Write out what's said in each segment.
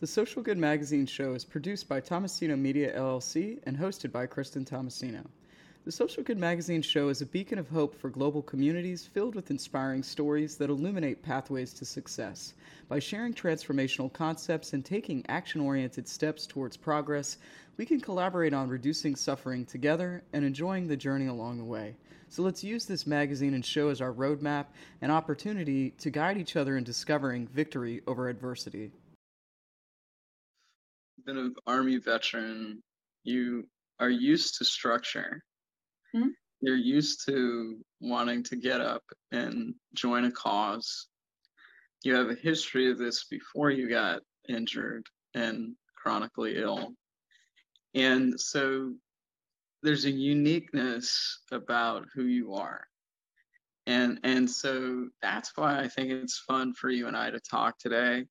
The Social Good Magazine show is produced by Thomasino Media LLC and hosted by Kristen Thomasino. The Social Good Magazine show is a beacon of hope for global communities filled with inspiring stories that illuminate pathways to success. By sharing transformational concepts and taking action oriented steps towards progress, we can collaborate on reducing suffering together and enjoying the journey along the way. So let's use this magazine and show as our roadmap and opportunity to guide each other in discovering victory over adversity been an army veteran, you are used to structure. Mm-hmm. You're used to wanting to get up and join a cause. You have a history of this before you got injured and chronically ill. And so there's a uniqueness about who you are. And and so that's why I think it's fun for you and I to talk today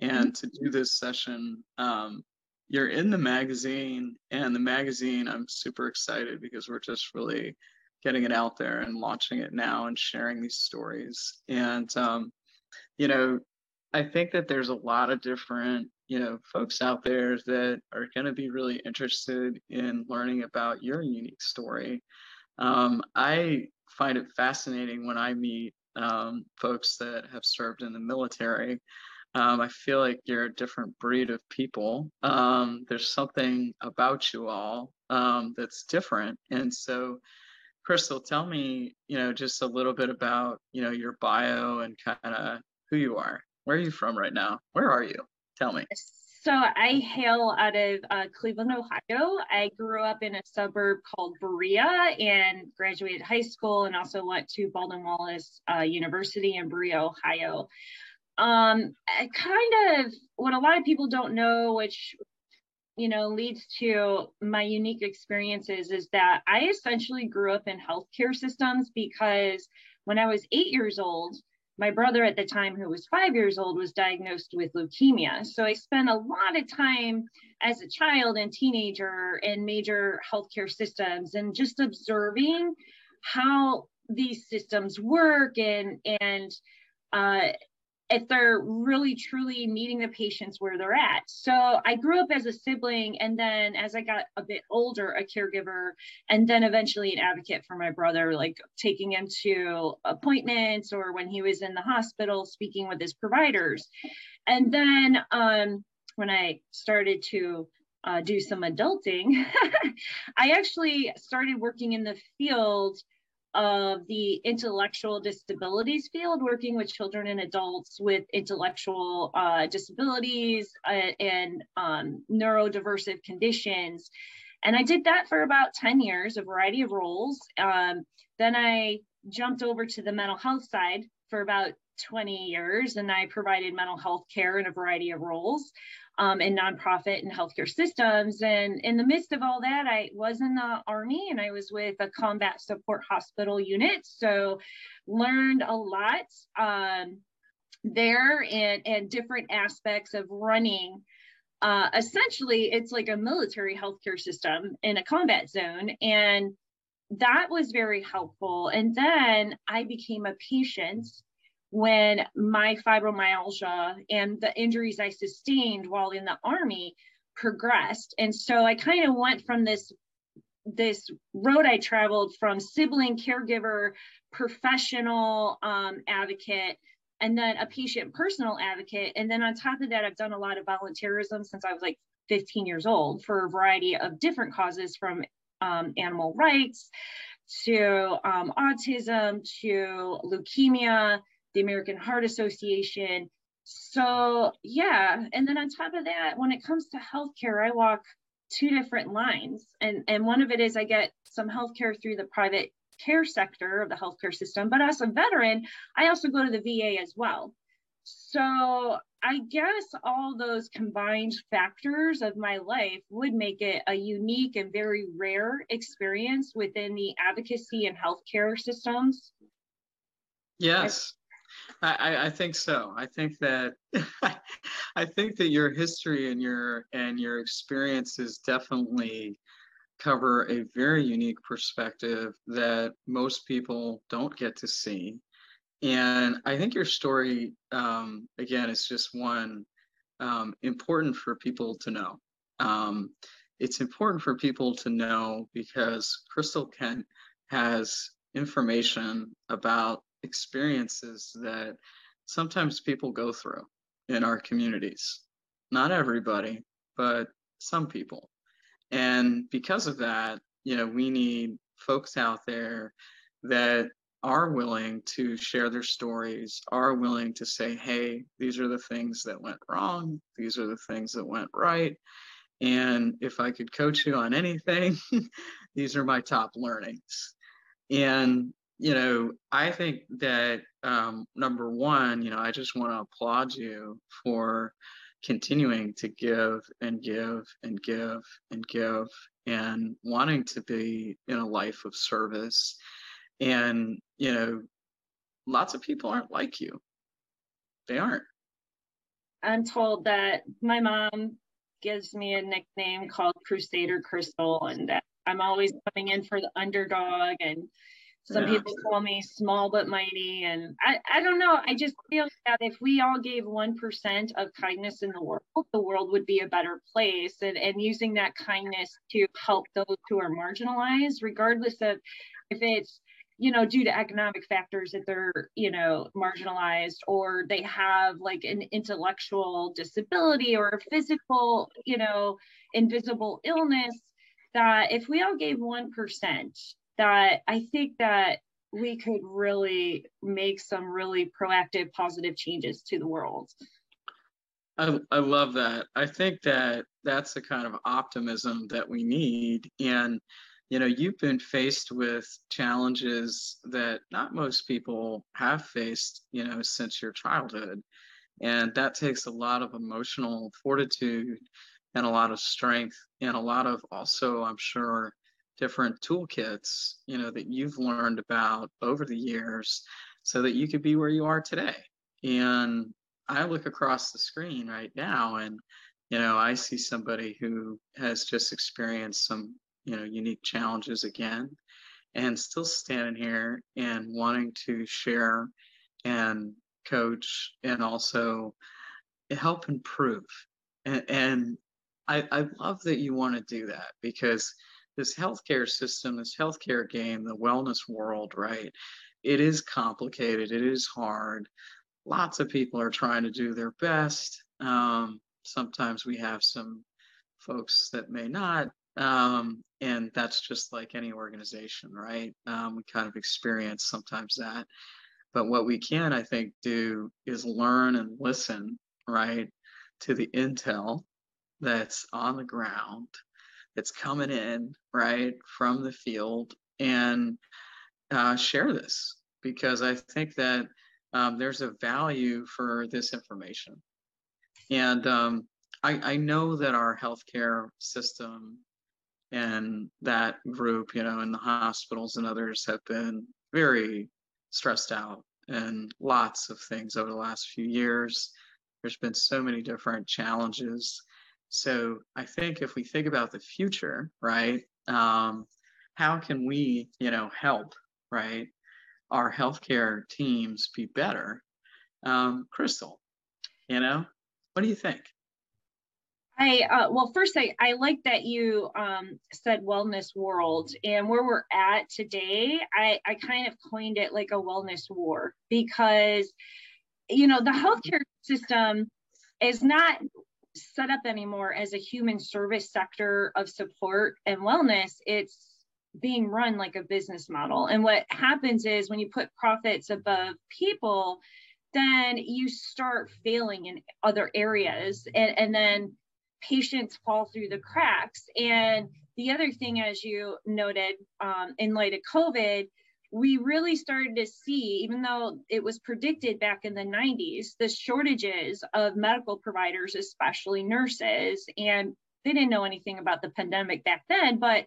and to do this session. Um, you're in the magazine, and the magazine, I'm super excited because we're just really getting it out there and launching it now and sharing these stories. And, um, you know, I think that there's a lot of different, you know, folks out there that are going to be really interested in learning about your unique story. Um, I find it fascinating when I meet um, folks that have served in the military um, I feel like you're a different breed of people. Um, there's something about you all um, that's different. And so, Kristal, tell me, you know, just a little bit about, you know, your bio and kind of who you are. Where are you from right now? Where are you? Tell me. So I hail out of uh, Cleveland, Ohio. I grew up in a suburb called Berea and graduated high school and also went to Baldwin Wallace uh, University in Berea, Ohio um, kind of what a lot of people don't know, which you know leads to my unique experiences, is that I essentially grew up in healthcare systems because when I was eight years old, my brother at the time, who was five years old, was diagnosed with leukemia. So I spent a lot of time as a child and teenager in major healthcare systems and just observing how these systems work and and uh, if they're really truly meeting the patients where they're at. So I grew up as a sibling, and then as I got a bit older, a caregiver, and then eventually an advocate for my brother, like taking him to appointments or when he was in the hospital, speaking with his providers. And then um, when I started to uh, do some adulting, I actually started working in the field of the intellectual disabilities field, working with children and adults with intellectual uh, disabilities uh, and um, neurodiversive conditions. And I did that for about 10 years, a variety of roles. Um, then I jumped over to the mental health side for about 20 years, and I provided mental health care in a variety of roles um, in nonprofit and healthcare systems. And in the midst of all that, I was in the Army and I was with a combat support hospital unit. So learned a lot um, there and, and different aspects of running. Uh, essentially, it's like a military healthcare system in a combat zone. And that was very helpful. And then I became a patient when my fibromyalgia and the injuries I sustained while in the army progressed. And so I kind of went from this this road I traveled from sibling caregiver, professional um, advocate, and then a patient personal advocate. And then on top of that, I've done a lot of volunteerism since I was like 15 years old for a variety of different causes from um, animal rights to um, autism to leukemia the American Heart Association. So, yeah. And then on top of that, when it comes to healthcare, I walk two different lines. And, and one of it is I get some healthcare through the private care sector of the healthcare system, but as a veteran, I also go to the VA as well. So I guess all those combined factors of my life would make it a unique and very rare experience within the advocacy and healthcare systems. Yes. I, I think so. I think that I think that your history and your and your experiences definitely cover a very unique perspective that most people don't get to see. And I think your story, um, again, is just one um, important for people to know. Um, it's important for people to know because Kristal Kent has information about experiences that sometimes people go through in our communities. Not everybody, but some people. And because of that, you know, we need folks out there that are willing to share their stories, are willing to say, hey, these are the things that went wrong, these are the things that went right. And if I could coach you on anything, these are my top learnings. And, you know, I think that um, number one, you know, I just want to applaud you for continuing to give and give and give and give and wanting to be in a life of service. And, you know, lots of people aren't like you. They aren't. I'm told that my mom gives me a nickname called Crusader Kristal, and that I'm always coming in for the underdog. And some yeah. people call me small but mighty. And I, I don't know. I just feel that if we all gave 1% of kindness in the world, the world would be a better place. And, and using that kindness to help those who are marginalized, regardless of if it's you know due to economic factors that they're you know marginalized or they have like an intellectual disability or a physical you know invisible illness that if we all gave 1% that i think that we could really make some really proactive positive changes to the world. I, I love that. I think that that's the kind of optimism that we need. And you know you've been faced with challenges that not most people have faced you know since your childhood. And that takes a lot of emotional fortitude and a lot of strength and a lot of also i'm sure different toolkits you know that you've learned about over the years so that you could be where you are today. And i look across the screen right now and you know i see somebody who has just experienced some you know unique challenges again and still standing here and wanting to share and coach and also help improve. And, and I, I love that you want to do that because this healthcare system this healthcare game the wellness world right it is complicated it is hard lots of people are trying to do their best um, sometimes we have some folks that may not um, and that's just like any organization, right? Um, we kind of experience sometimes that. But what we can, I think, do is learn and listen, right, to the intel that's on the ground, that's coming in, right, from the field, and uh, share this because I think that um, there's a value for this information. And um, I, I know that our healthcare system and that group, you know, in the hospitals and others have been very stressed out and lots of things over the last few years. There's been so many different challenges. So I think if we think about the future, right, um, how can we, you know, help, right, our healthcare teams be better? Um, Kristal, you know, what do you think? I uh, well, first I, I like that you um, said wellness world and where we're at today. I, I kind of coined it like a wellness war because you know the healthcare system is not set up anymore as a human service sector of support and wellness. It's being run like a business model. And what happens is when you put profits above people, then you start failing in other areas and, and then patients fall through the cracks. And the other thing, as you noted, um, in light of COVID, we really started to see, even though it was predicted back in the 90s, the shortages of medical providers, especially nurses. And they didn't know anything about the pandemic back then, but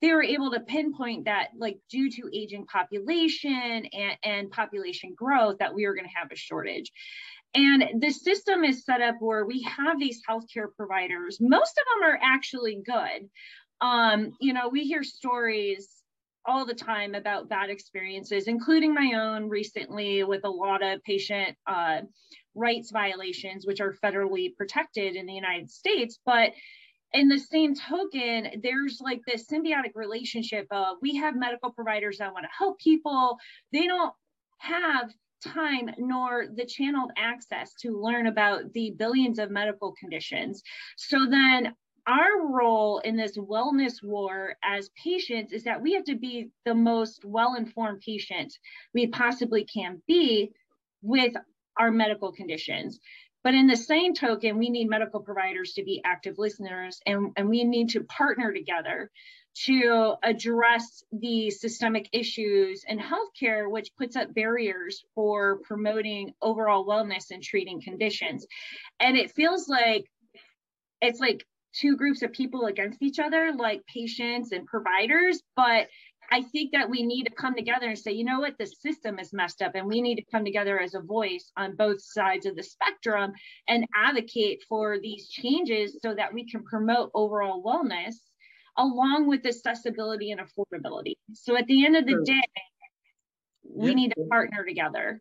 they were able to pinpoint that, like, due to aging population and, and population growth, that we were going to have a shortage. And the system is set up where we have these healthcare providers. Most of them are actually good. Um, you know, we hear stories all the time about bad experiences, including my own recently with a lot of patient uh, rights violations, which are federally protected in the United States. But in the same token, there's like this symbiotic relationship of we have medical providers that want to help people. They don't have time nor the channeled access to learn about the billions of medical conditions. So then our role in this wellness war as patients is that we have to be the most well-informed patient we possibly can be with our medical conditions. But in the same token, we need medical providers to be active listeners and, and we need to partner together to address the systemic issues in healthcare, which puts up barriers for promoting overall wellness and treating conditions. And it feels like it's like two groups of people against each other, like patients and providers. But I think that we need to come together and say, you know what, the system is messed up, and we need to come together as a voice on both sides of the spectrum and advocate for these changes so that we can promote overall wellness along with accessibility and affordability. So at the end of the day, we yeah. need to partner together.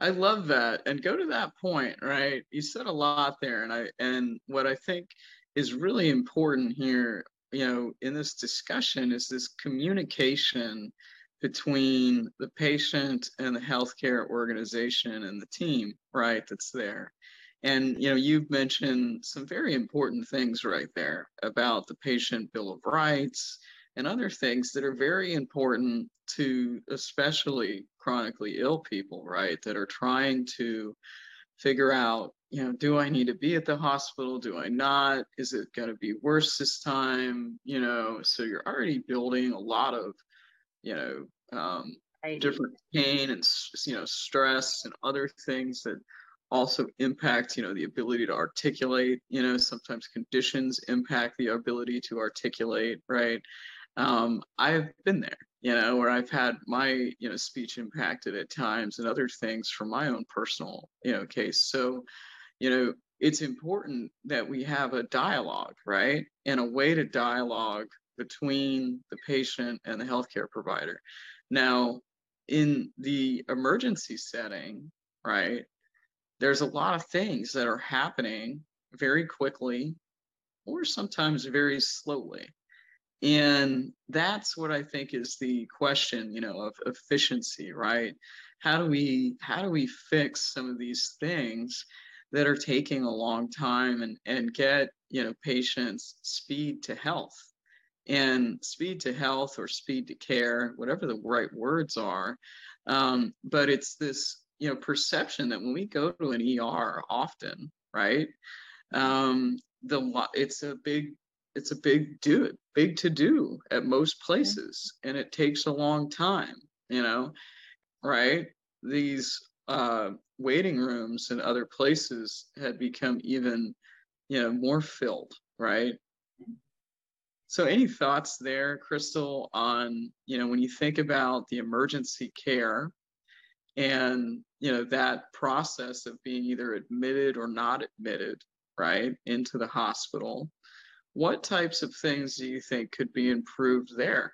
I love that. And go to that point, right? You said a lot there. And I and what I think is really important here, you know, in this discussion is this communication between the patient and the healthcare organization and the team, right, that's there. And you know, you've mentioned some very important things right there about the patient bill of rights and other things that are very important to especially chronically ill people, right, that are trying to figure out, you know, do I need to be at the hospital? Do I not? Is it going to be worse this time? You know, so you're already building a lot of, you know, um, different pain and you know stress and other things that also impact you know the ability to articulate you know sometimes conditions impact the ability to articulate right um, i've been there you know where i've had my you know speech impacted at times and other things from my own personal you know case. So you know it's important that we have a dialogue right? And a way to dialogue between the patient and the healthcare provider. Now in the emergency setting right there's a lot of things that are happening very quickly or sometimes very slowly. And that's what I think is the question, you know, of efficiency, right? How do we how do we fix some of these things that are taking a long time and, and get, you know, patients speed to health? And speed to health or speed to care, whatever the right words are. Um, but it's this you know perception that when we go to an ER often, right? Um, the it's a big it's a big do big to do at most places, and it takes a long time. You know, right? These uh, waiting rooms and other places had become even you know more filled, right? So, any thoughts there, Kristal, on you know when you think about the emergency care and you know that process of being either admitted or not admitted right into the hospital what types of things do you think could be improved there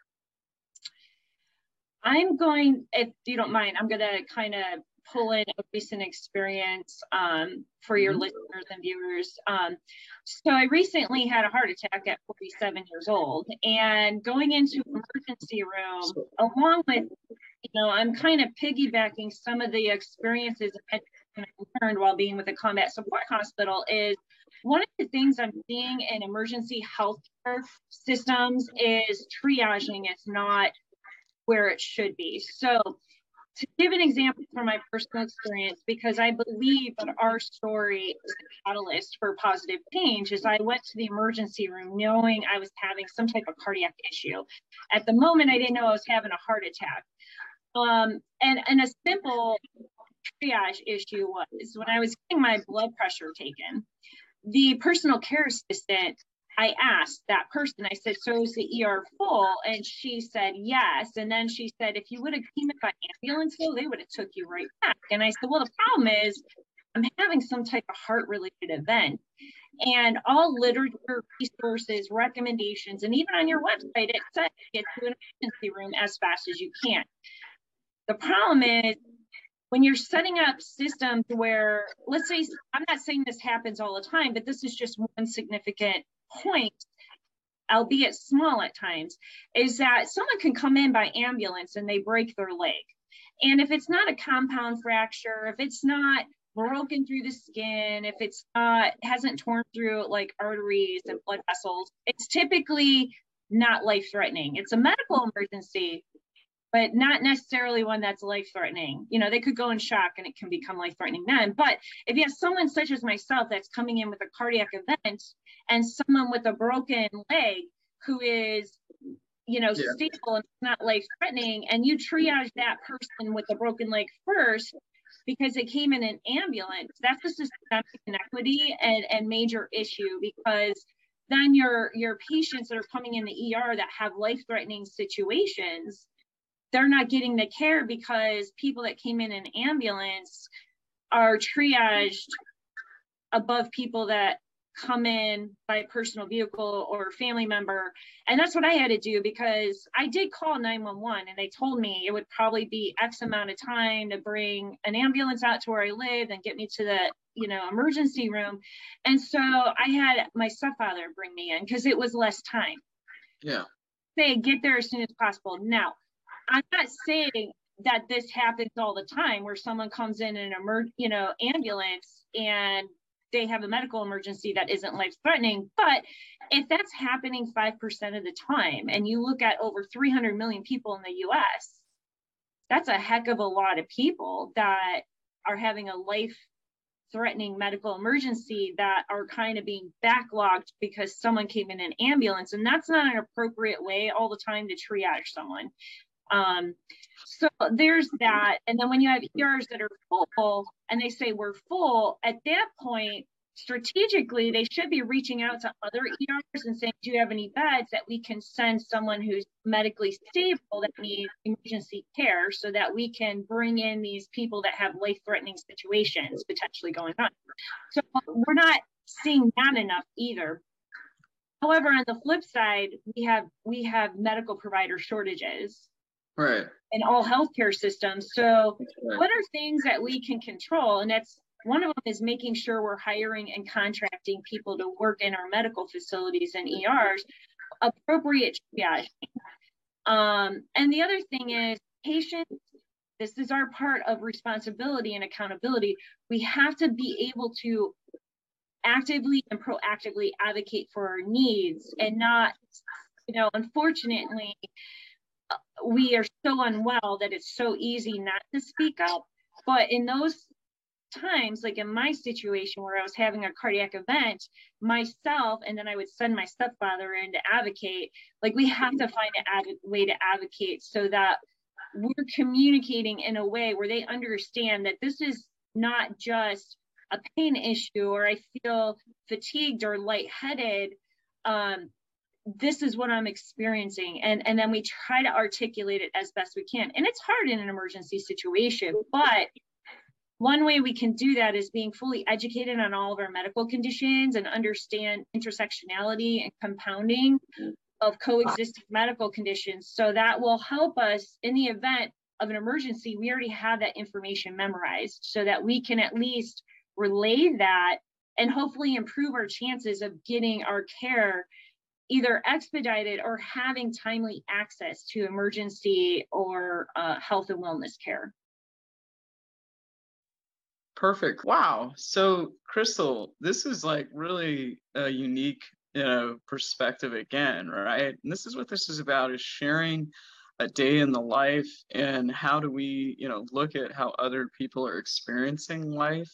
i'm going if you don't mind i'm going to kind of pull in a recent experience um, for your mm-hmm. listeners and viewers. Um, so I recently had a heart attack at 47 years old, and going into emergency room, along with, you know, I'm kind of piggybacking some of the experiences I learned while being with a combat support hospital is one of the things I'm seeing in emergency healthcare systems is triaging is not where it should be. So to give an example from my personal experience, because I believe that our story is a catalyst for positive change, is I went to the emergency room knowing I was having some type of cardiac issue. At the moment, I didn't know I was having a heart attack. Um, and, and a simple triage issue was when I was getting my blood pressure taken, the personal care assistant I asked that person, I said, so is the ER full? And she said, yes. And then she said, if you would have came by ambulance though, they would have took you right back. And I said, well, the problem is I'm having some type of heart related event. And all literature, resources, recommendations, and even on your website, it says get to an emergency room as fast as you can. The problem is when you're setting up systems where, let's say, I'm not saying this happens all the time, but this is just one significant point, albeit small at times, is that someone can come in by ambulance and they break their leg. And if it's not a compound fracture, if it's not broken through the skin, if it's not hasn't torn through like arteries and blood vessels, it's typically not life threatening. It's a medical emergency, but not necessarily one that's life threatening. You know, they could go in shock and it can become life threatening then. But if you have someone such as myself that's coming in with a cardiac event and someone with a broken leg who is, you know, yeah. stable and not life threatening, and you triage that person with a broken leg first because they came in an ambulance, that's a systemic inequity and, and major issue because then your your patients that are coming in the ER that have life threatening situations they're not getting the care because people that came in an ambulance are triaged above people that come in by personal vehicle or family member. And that's what i had to do because i did call 911 and they told me it would probably be x amount of time to bring an ambulance out to where i live and get me to the you know emergency room. And so i had my stepfather bring me in because it was less time. Yeah. Say get there as soon as possible. Now I'm not saying that this happens all the time where someone comes in an emer- you know ambulance and they have a medical emergency that isn't life threatening but if that's happening 5% of the time and you look at over 300 million people in the US that's a heck of a lot of people that are having a life threatening medical emergency that are kind of being backlogged because someone came in an ambulance and that's not an appropriate way all the time to triage someone um, so there's that. And then when you have ERs that are full and they say we're full, at that point, strategically, they should be reaching out to other ERs and saying, Do you have any beds that we can send someone who's medically stable that needs emergency care so that we can bring in these people that have life threatening situations potentially going on? So we're not seeing that enough either. However, on the flip side, we have we have medical provider shortages right. in all healthcare systems. So right. what are things that we can control? And that's one of them is making sure we're hiring and contracting people to work in our medical facilities and ers appropriate triage. Um, and the other thing is patients this is our part of responsibility and accountability. We have to be able to actively and proactively advocate for our needs and not you know unfortunately we are so unwell that it's so easy not to speak up. But in those times, like in my situation where I was having a cardiac event, myself, and then I would send my stepfather in to advocate, like we have to find a way to advocate so that we're communicating in a way where they understand that this is not just a pain issue or I feel fatigued or lightheaded. Um, this is what i'm experiencing. And and then we try to articulate it as best we can. And it's hard in an emergency situation but one way we can do that is being fully educated on all of our medical conditions and understand intersectionality and compounding of coexisting medical conditions. So that will help us in the event of an emergency we already have that information memorized so that we can at least relay that and hopefully improve our chances of getting our care either expedited or having timely access to emergency or uh, health and wellness care. Perfect. Wow. So, Kristal, this is like really a unique, you know, perspective again, right? And this is what this is about: is sharing a day in the life and how do we, you know, look at how other people are experiencing life.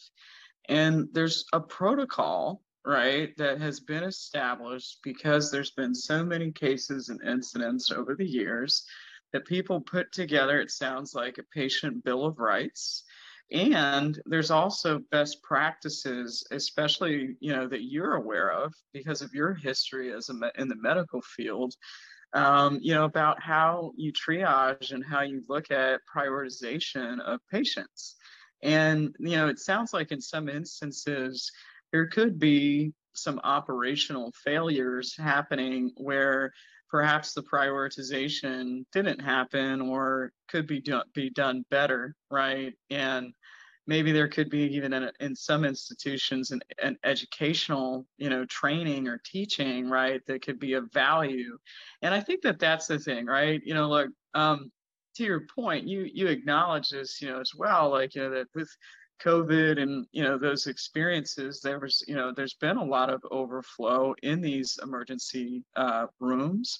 And there's a protocol right, that has been established because there's been so many cases and incidents over the years that people put together, it sounds like a patient bill of rights. And there's also best practices, especially you know that you're aware of because of your history as a me- in the medical field, um, you know about how you triage and how you look at prioritization of patients. And you know, it sounds like in some instances there could be some operational failures happening where perhaps the prioritization didn't happen or could be done be done better, right? And maybe there could be even in, in some institutions an, an educational you know training or teaching right that could be of value and i think that that's the thing right you know look um, to your point you you acknowledge this you know as well like you know that with covid and you know those experiences there was you know there's been a lot of overflow in these emergency uh, rooms.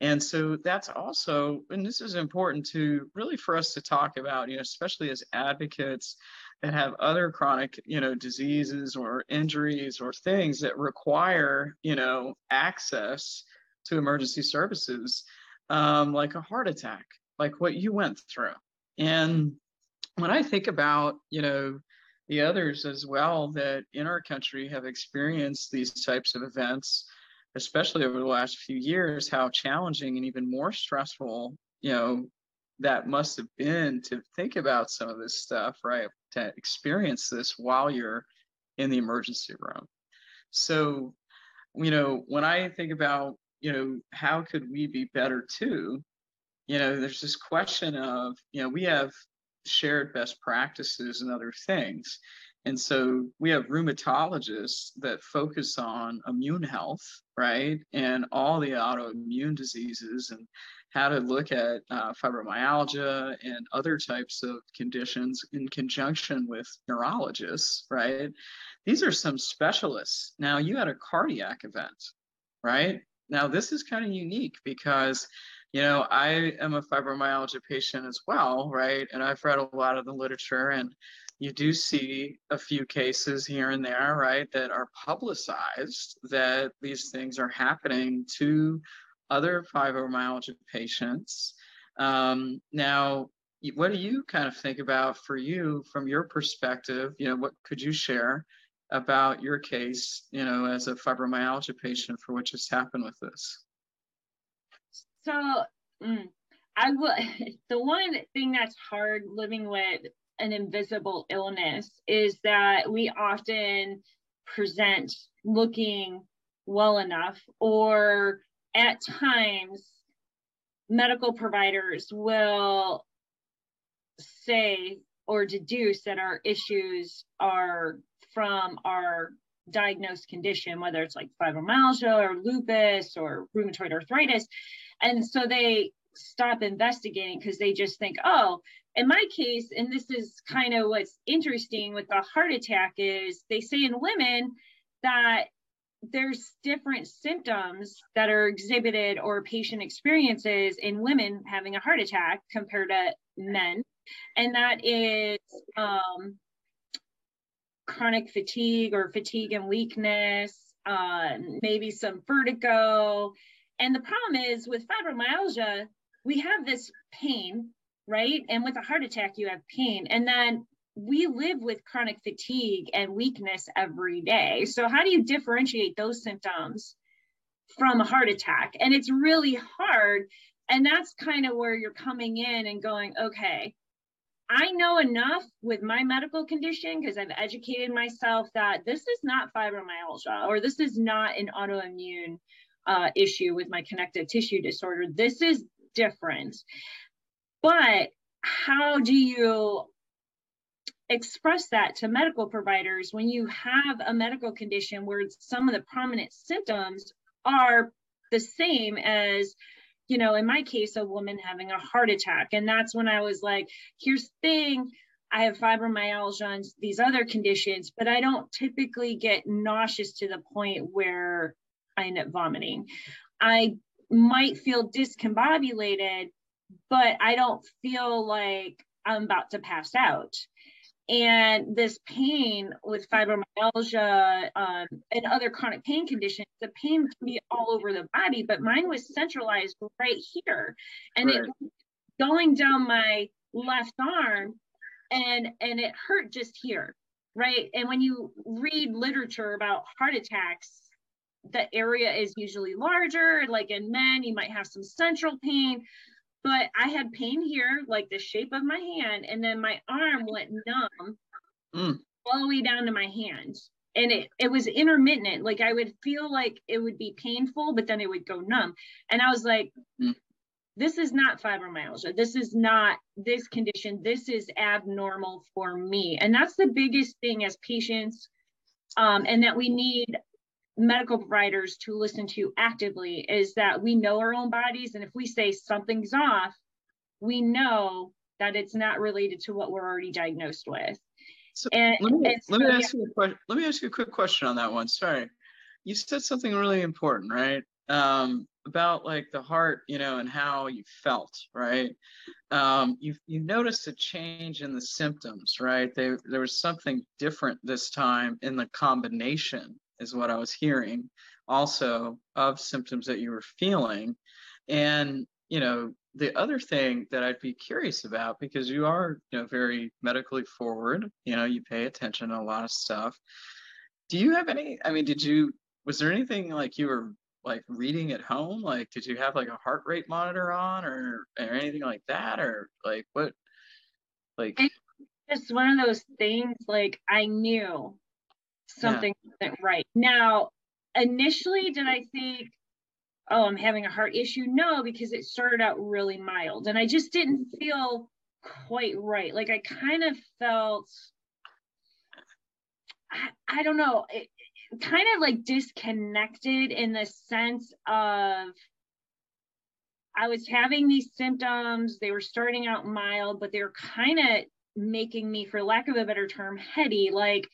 And so that's also and this is important to really for us to talk about you know especially as advocates that have other chronic you know diseases or injuries or things that require you know access to emergency services um, like a heart attack like what you went through. And when i think about you know the others as well that in our country have experienced these types of events especially over the last few years how challenging and even more stressful you know that must have been to think about some of this stuff right to experience this while you're in the emergency room. So, you know, when I think about, you know, how could we be better too, you know, there's this question of, you know, we have shared best practices and other things. And so we have rheumatologists that focus on immune health, right? And all the autoimmune diseases and how to look at uh, fibromyalgia and other types of conditions in conjunction with neurologists, right? These are some specialists. Now, you had a cardiac event, right? Now, this is kind of unique because, you know, I am a fibromyalgia patient as well, right? And I've read a lot of the literature and you do see a few cases here and there, right, that are publicized that these things are happening to other fibromyalgia patients. Um, now, what do you kind of think about for you from your perspective? You know, what could you share about your case, you know, as a fibromyalgia patient for what just happened with this? So, mm, I would, the one thing that's hard living with an invisible illness is that we often present looking well enough or at times medical providers will say or deduce that our issues are from our diagnosed condition, whether it's like fibromyalgia or lupus or rheumatoid arthritis. And so they stop investigating because they just think, oh, in my case, and this is kind of what's interesting with the heart attack is they say in women that there's different symptoms that are exhibited or patient experiences in women having a heart attack compared to men and that is um, chronic fatigue or fatigue and weakness uh, maybe some vertigo and the problem is with fibromyalgia we have this pain right and with a heart attack you have pain and then we live with chronic fatigue and weakness every day. So, how do you differentiate those symptoms from a heart attack? And it's really hard. And that's kind of where you're coming in and going, okay, I know enough with my medical condition because I've educated myself that this is not fibromyalgia or this is not an autoimmune uh, issue with my connective tissue disorder. This is different. But how do you express that to medical providers when you have a medical condition where some of the prominent symptoms are the same as you know in my case a woman having a heart attack. And that's when i was like here's the thing. I have fibromyalgia and these other conditions but i don't typically get nauseous to the point where i end up vomiting. I might feel discombobulated but i don't feel like i'm about to pass out and this pain with fibromyalgia um, and other chronic pain conditions, the pain can be all over the body, but mine was centralized right here. And right. it going down my left arm and and it hurt just here right and when you read literature about heart attacks the area is usually larger like in men you might have some central pain but I had pain here, like the shape of my hand, and then my arm went numb mm. all the way down to my hand. and it, it was intermittent like i would feel like it would be painful but then it would go numb and i was like mm. this is not fibromyalgia this is not this condition this is abnormal for me and that's the biggest thing as patients um, and that we need medical providers to listen to actively is that we know our own bodies and if we say something's off we know that it's not related to what we're already diagnosed with so and, let me, let me ask you a question. Let me ask you a quick question on that one. Sorry, you said something really important, right? Um, about like the heart, you know, and how you felt, right? Um, you you noticed a change in the symptoms, right? There there was something different this time in the combination, is what I was hearing, also of symptoms that you were feeling, and you know the other thing that I'd be curious about, because you are, you know, very medically forward, you know, you pay attention to a lot of stuff. Do you have any? I mean, did you? Was there anything like you were like reading at home? Like, did you have like a heart rate monitor on, or or anything like that, or like what? Like, it's just one of those things. Like, I knew something yeah. wasn't right. Now, initially, did I think? oh, I'm having a heart issue. No, because it started out really mild and I just didn't feel quite right. Like I kind of felt, I, I don't know, it, kind of like disconnected in the sense of I was having these symptoms. They were starting out mild, but they were kind of making me, for lack of a better term, heady. Like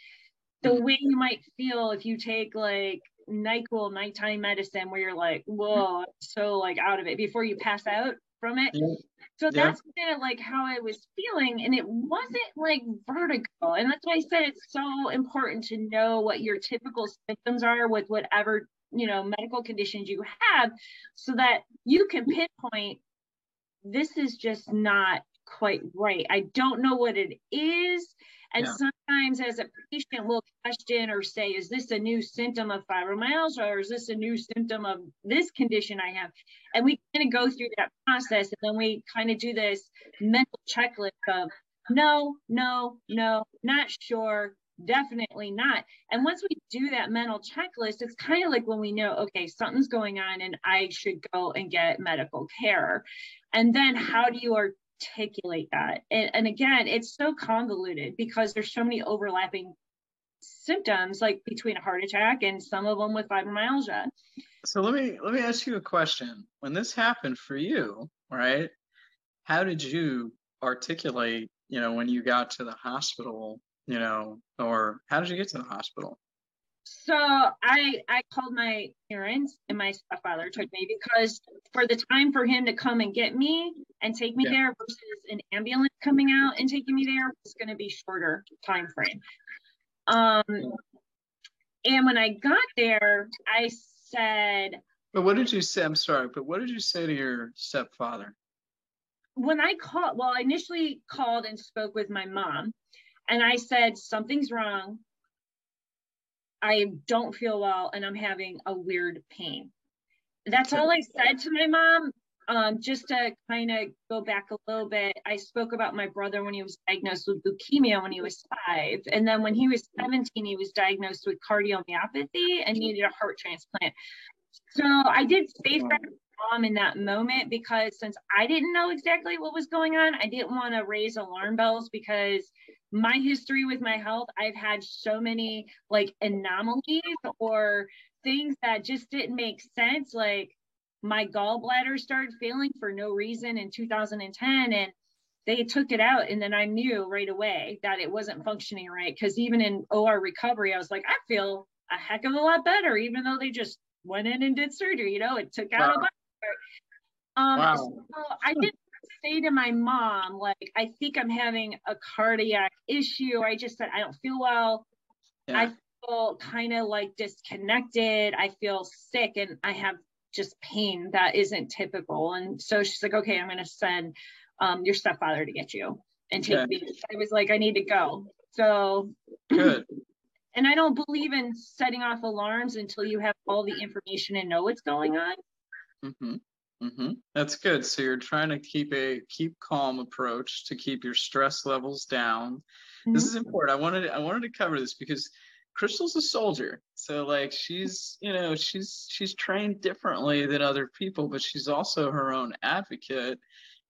the mm-hmm. way you might feel if you take like NyQuil nighttime medicine where you're like, whoa, I'm so like out of it before you pass out from it. Yeah. So yeah. that's kind of like how I was feeling. And it wasn't like vertigo. And that's why I said it's so important to know what your typical symptoms are with whatever, you know, medical conditions you have so that you can pinpoint this is just not quite right. I don't know what it is. And yeah. sometimes, as a patient, we'll question or say, Is this a new symptom of fibromyalgia or is this a new symptom of this condition I have? And we kind of go through that process and then we kind of do this mental checklist of no, no, no, not sure, definitely not. And once we do that mental checklist, it's kind of like when we know, okay, something's going on and I should go and get medical care. And then how do you articulate that. And, and again, it's so convoluted because there's so many overlapping symptoms like between a heart attack and some of them with fibromyalgia. So let me let me ask you a question. When this happened for you, right? How did you articulate, you know, when you got to the hospital, you know, or how did you get to the hospital? So I I called my parents and my stepfather took me because for the time for him to come and get me and take me yeah. there versus an ambulance coming out and taking me there was going to be shorter time frame. Um, and when I got there, I said. But what did you say? I'm sorry, but what did you say to your stepfather? When I called, well, I initially called and spoke with my mom, and I said something's wrong I don't feel well and I'm having a weird pain. That's all I said to my mom. Um, just to kind of go back a little bit, I spoke about my brother when he was diagnosed with leukemia when he was five. And then when he was 17, he was diagnosed with cardiomyopathy and needed a heart transplant. So I did that mom in that moment because since I didn't know exactly what was going on, I didn't want to raise alarm bells because my history with my health, I've had so many like anomalies or things that just didn't make sense. Like my gallbladder started failing for no reason in 2010 and they took it out and then I knew right away that it wasn't functioning right because even in OR recovery I was like I feel a heck of a lot better even though they just went in and did surgery you know it took out wow. a um wow. so I did say to my mom, like, I think I'm having a cardiac issue. I just said, I don't feel well. Yeah. I feel kind of like disconnected. I feel sick and I have just pain that isn't typical. And so she's like, okay, I'm going to send um, your stepfather to get you and take me. I was like, I need to go. So good. And I don't believe in setting off alarms until you have all the information and know what's going on. Mm-hmm. Mm-hmm. That's good. So you're trying to keep a keep calm approach to keep your stress levels down. Mm-hmm. This is important. I wanted I wanted to cover this because Kristal's a soldier. So like she's, you know, she's she's trained differently than other people, but she's also her own advocate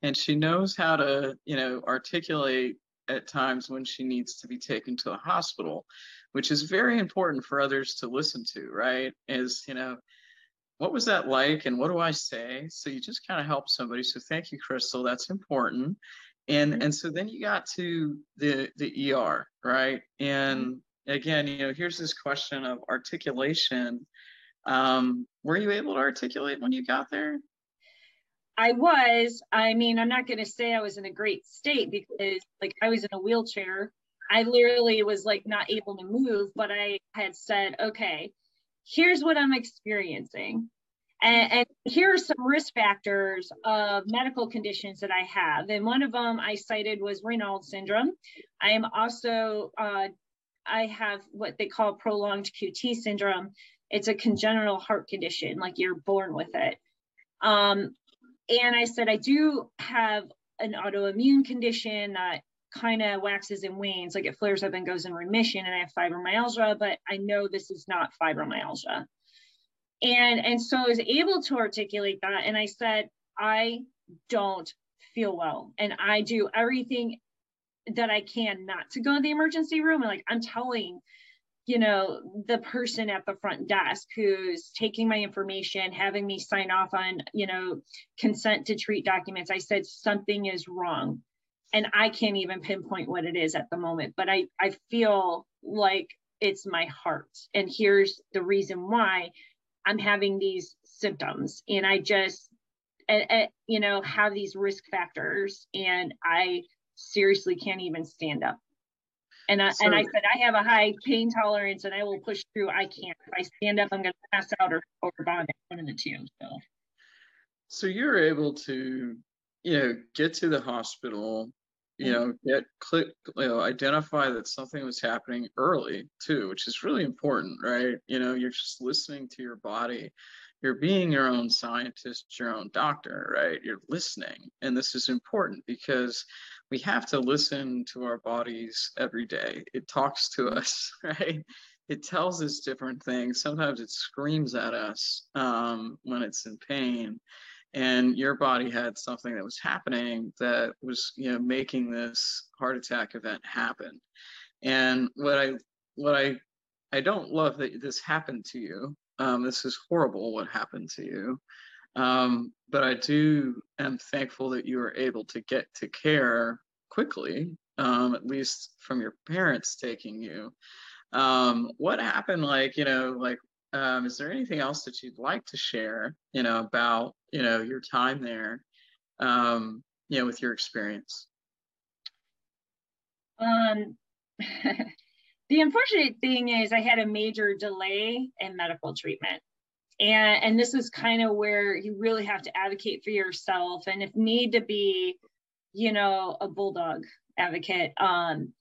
and she knows how to, you know, articulate at times when she needs to be taken to a hospital, which is very important for others to listen to, right? Is, you know, what was that like and what do I say? So you just kind of help somebody. So thank you, Kristal. That's important. And mm-hmm. and so then you got to the the ER, right? And mm-hmm. again, you know, here's this question of articulation. Um, were you able to articulate when you got there? I was. I mean, I'm not going to say I was in a great state because, like, I was in a wheelchair. I literally was like not able to move, but I had said, okay, here's what I'm experiencing. And, and, here are some risk factors of medical conditions that I have. And one of them I cited was Raynaud syndrome. I am also, uh, I have what they call prolonged QT syndrome. It's a congenital heart condition, like you're born with it. Um, and I said, I do have an autoimmune condition that kind of waxes and wanes, like it flares up and goes in remission, and I have fibromyalgia, but I know this is not fibromyalgia. And and so I was able to articulate that, and I said, I don't feel well, and I do everything that I can not to go to the emergency room. And like I'm telling you know, the person at the front desk who's taking my information, having me sign off on, you know, consent to treat documents. I said something is wrong. And I can't even pinpoint what it is at the moment, but I, I feel like it's my heart. And here's the reason why I'm having these symptoms. And I just, you know, have these risk factors. And I seriously can't even stand up. And I, so, and I said, I have a high pain tolerance and I will push through. I can't. If I stand up, I'm going to pass out or, or bond one of the two. So. so you're able to, you know, get to the hospital, you mm-hmm. know, get click, you know, identify that something was happening early too, which is really important, right? You know, you're just listening to your body. You're being your own scientist, your own doctor, right? You're listening. And this is important because we have to listen to our bodies every day. It talks to us, right? It tells us different things. Sometimes it screams at us um, when it's in pain. And your body had something that was happening that was, you know, making this heart attack event happen. And what I, what I, I don't love that this happened to you. Um, this is horrible what happened to you. Um, but I do am thankful that you were able to get to care quickly, um, at least from your parents taking you. Um, what happened? Like, you know, like, um, is there anything else that you'd like to share, you know, about, you know, your time there, um, you know, with your experience? Um, the unfortunate thing is I had a major delay in medical treatment and and this is kind of where you really have to advocate for yourself and if need to be you know a bulldog advocate um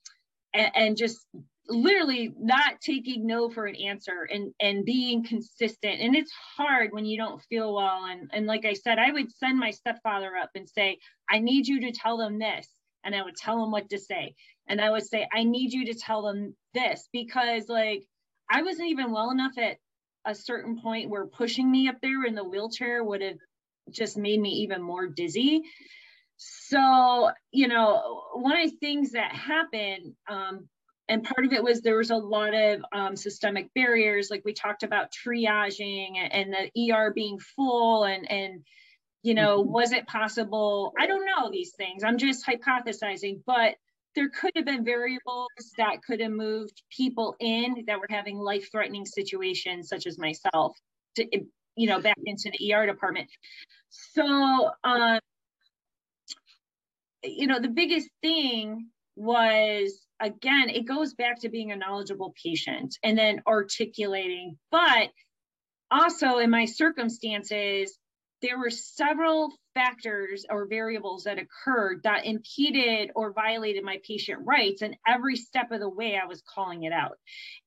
and, and just literally not taking no for an answer and and being consistent. And it's hard when you don't feel well. And and like i said i would send my stepfather up and say i need you to tell them this. And i would tell him what to say. And i would say i need you to tell them this. Because like i wasn't even well enough at a certain point where pushing me up there in the wheelchair would have just made me even more dizzy. So, you know, one of the things that happened, um, and part of it was there was a lot of um, systemic barriers, like we talked about triaging and, the ER being full and and you know, mm-hmm. was it possible? I don't know these things. I'm just hypothesizing, but there could have been variables that could have moved people in that were having life-threatening situations, such as myself, to you know back into the ER department. So, um, you know, the biggest thing was again, it goes back to being a knowledgeable patient and then articulating, but also in my circumstances there were several factors or variables that occurred that impeded or violated my patient rights. And every step of the way, I was calling it out.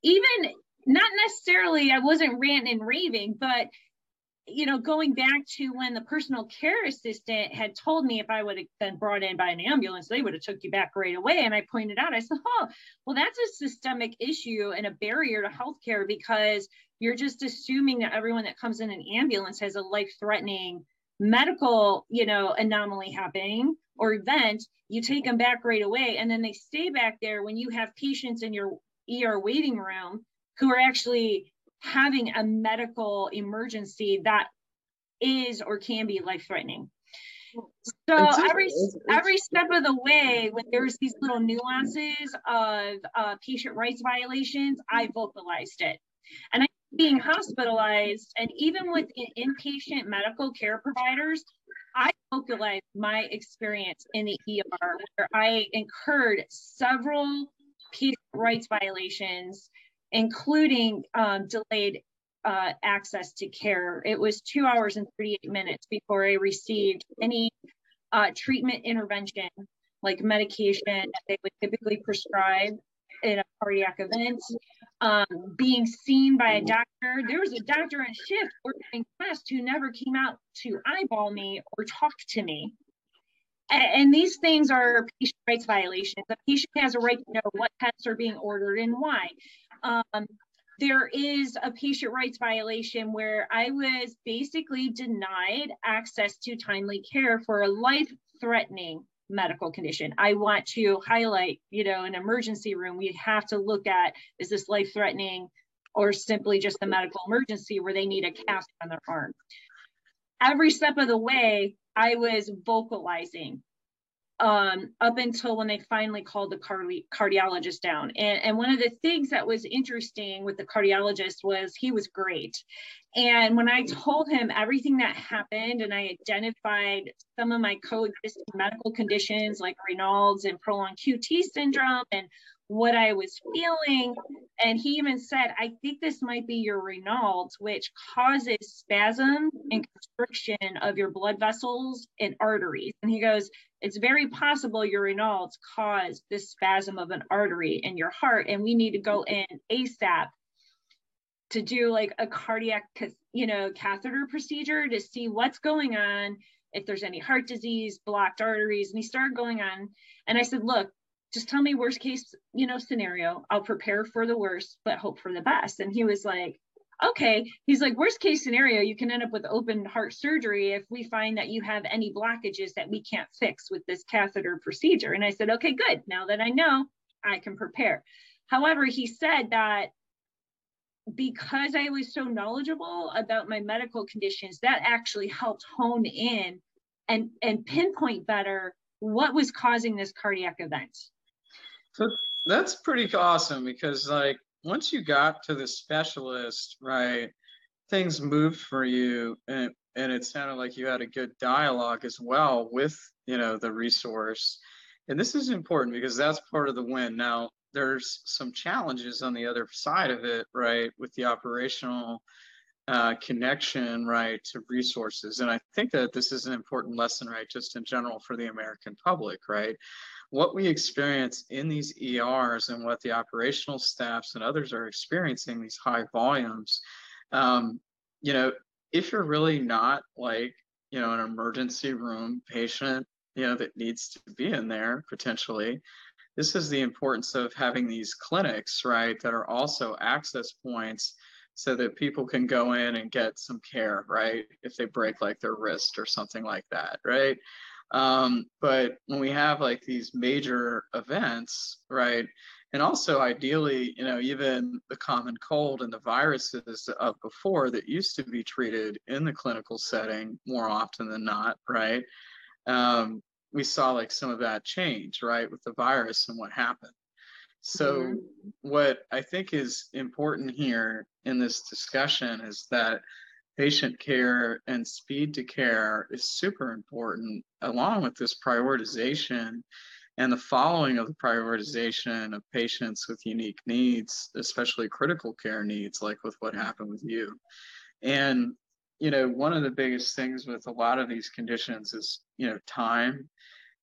Even not necessarily, I wasn't ranting and raving, but you know, going back to when the personal care assistant had told me if I would have been brought in by an ambulance, they would have took you back right away. And I pointed out, I said, oh, well, that's a systemic issue and a barrier to healthcare because you're just assuming that everyone that comes in an ambulance has a life-threatening medical, you know, anomaly happening or event. You take them back right away, and then they stay back there when you have patients in your ER waiting room who are actually having a medical emergency that is or can be life threatening. So every every step of the way, when there's these little nuances of uh, patient rights violations, I vocalized it, and I being hospitalized, and even with inpatient medical care providers, I vocalized my experience in the ER where I incurred several patient rights violations including um, delayed uh, access to care. It was two hours and 38 minutes before I received any uh, treatment intervention, like medication that they would typically prescribe in a cardiac event. Um, being seen by a doctor. There was a doctor on shift ordering tests who never came out to eyeball me or talk to me. And, and these things are patient rights violations. The patient has a right to know what tests are being ordered and why um, there is a patient rights violation where I was basically denied access to timely care for a life threatening medical condition. I want to highlight, you know, an emergency room, we have to look at is this life threatening or simply just a medical emergency where they need a cast on their arm. Every step of the way, I was vocalizing um, up until when they finally called the cardi- cardiologist down. And, and one of the things that was interesting with the cardiologist was he was great. And when I told him everything that happened and I identified some of my coexisting medical conditions like Raynaud's and prolonged QT syndrome and what I was feeling. And he even said, I think this might be your Raynaud's, which causes spasm and constriction of your blood vessels and arteries. And he goes, It's very possible your Raynaud's caused this spasm of an artery in your heart. And we need to go in ASAP to do like a cardiac, you know, catheter procedure to see what's going on, if there's any heart disease, blocked arteries. And he started going on. And I said, Look, just tell me worst case you know scenario. I'll prepare for the worst but hope for the best. And he was like okay. He's like worst case scenario you can end up with open heart surgery if we find that you have any blockages that we can't fix with this catheter procedure. And i said okay good. Now that i know i can prepare. However he said that because i was so knowledgeable about my medical conditions that actually helped hone in and and pinpoint better what was causing this cardiac event so that's pretty awesome because like once you got to the specialist, right, things moved for you and and it sounded like you had a good dialogue as well with, you know, the resource. And this is important because that's part of the win. Now, there's some challenges on the other side of it, right, with the operational uh, connection, right, to resources. And I think that this is an important lesson, right, just in general for the American public, right? What we experience in these ERs and what the operational staffs and others are experiencing these high volumes, um, you know, if you're really not like, you know, an emergency room patient, you know, that needs to be in there potentially, this is the importance of having these clinics, right, that are also access points so that people can go in and get some care, right, if they break like their wrist or something like that, right? Um, but when we have like these major events, right? And also, ideally, you know, even the common cold and the viruses of before that used to be treated in the clinical setting more often than not, right? Um, we saw like some of that change, right, with the virus and what happened. So, mm-hmm. what I think is important here in this discussion is that patient care and speed to care is super important, along with this prioritization and the following of the prioritization of patients with unique needs, especially critical care needs, like with what happened with you. And, you know, one of the biggest things with a lot of these conditions is, you know, time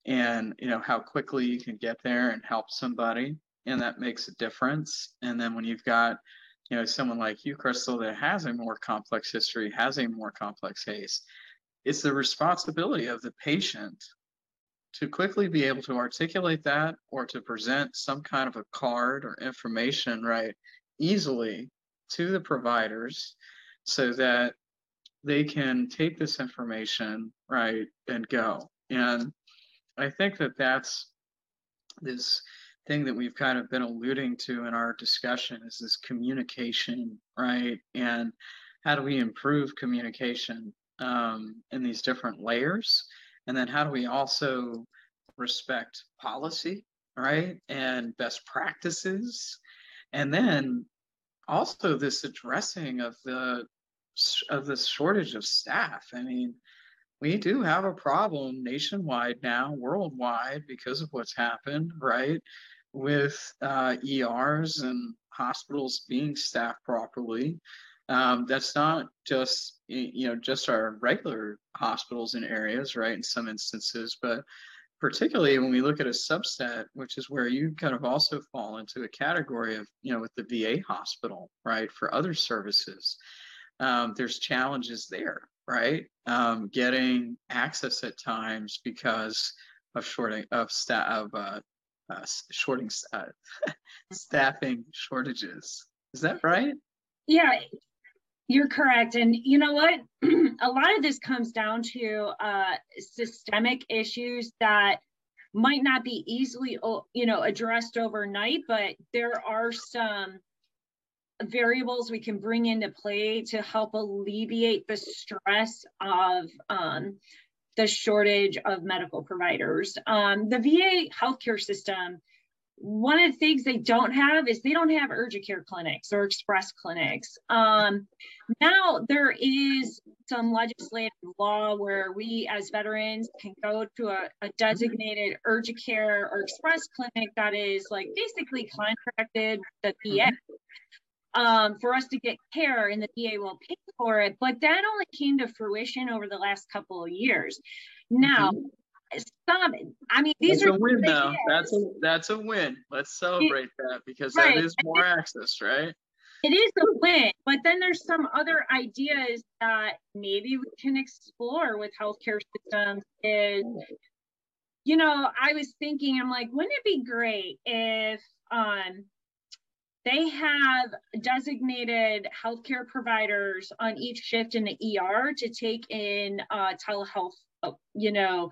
and, you know, how quickly you can get there and help somebody. And that makes a difference. And then when you've got you know, someone like you, Kristal, that has a more complex history, has a more complex case, it's the responsibility of the patient to quickly be able to articulate that or to present some kind of a card or information, right, easily to the providers so that they can take this information, right, and go. And I think that that's this thing that we've kind of been alluding to in our discussion is this communication, right? And how do we improve communication um, in these different layers? And then how do we also respect policy, right? And best practices. And then also this addressing of the of the shortage of staff. I mean, we do have a problem nationwide now, worldwide, because of what's happened, right? With uh, ERs and hospitals being staffed properly. Um, that's not just you know just our regular hospitals and areas, right? In some instances, but particularly when we look at a subset, which is where you kind of also fall into a category of you know with the VA hospital, right? For other services, um, there's challenges there, right? Um, getting access at times because of shorting of staff of uh, uh, shorting uh, staffing shortages. Is that right? Yeah, you're correct. And you know what? a lot of this comes down to uh, systemic issues that might not be easily, you know, addressed overnight, but there are some variables we can bring into play to help alleviate the stress of um, the shortage of medical providers. Um, the VA healthcare system one of the things they don't have is they don't have urgent care clinics or express clinics. Um, now there is some legislative law where we as veterans can go to a, a, designated urgent care or express clinic that is like basically contracted with the VA um, for us to get care and the VA will pay for it. But that only came to fruition over the last couple of years. Now, mm-hmm some i mean these that's are a win now that's a that's a win let's celebrate it, that because right. that is more access right it is a win but then there's some other ideas that maybe we can explore with healthcare systems is you know i was thinking i'm like wouldn't it be great if um they have designated healthcare providers on each shift in the ER to take in uh, telehealth, uh, you know,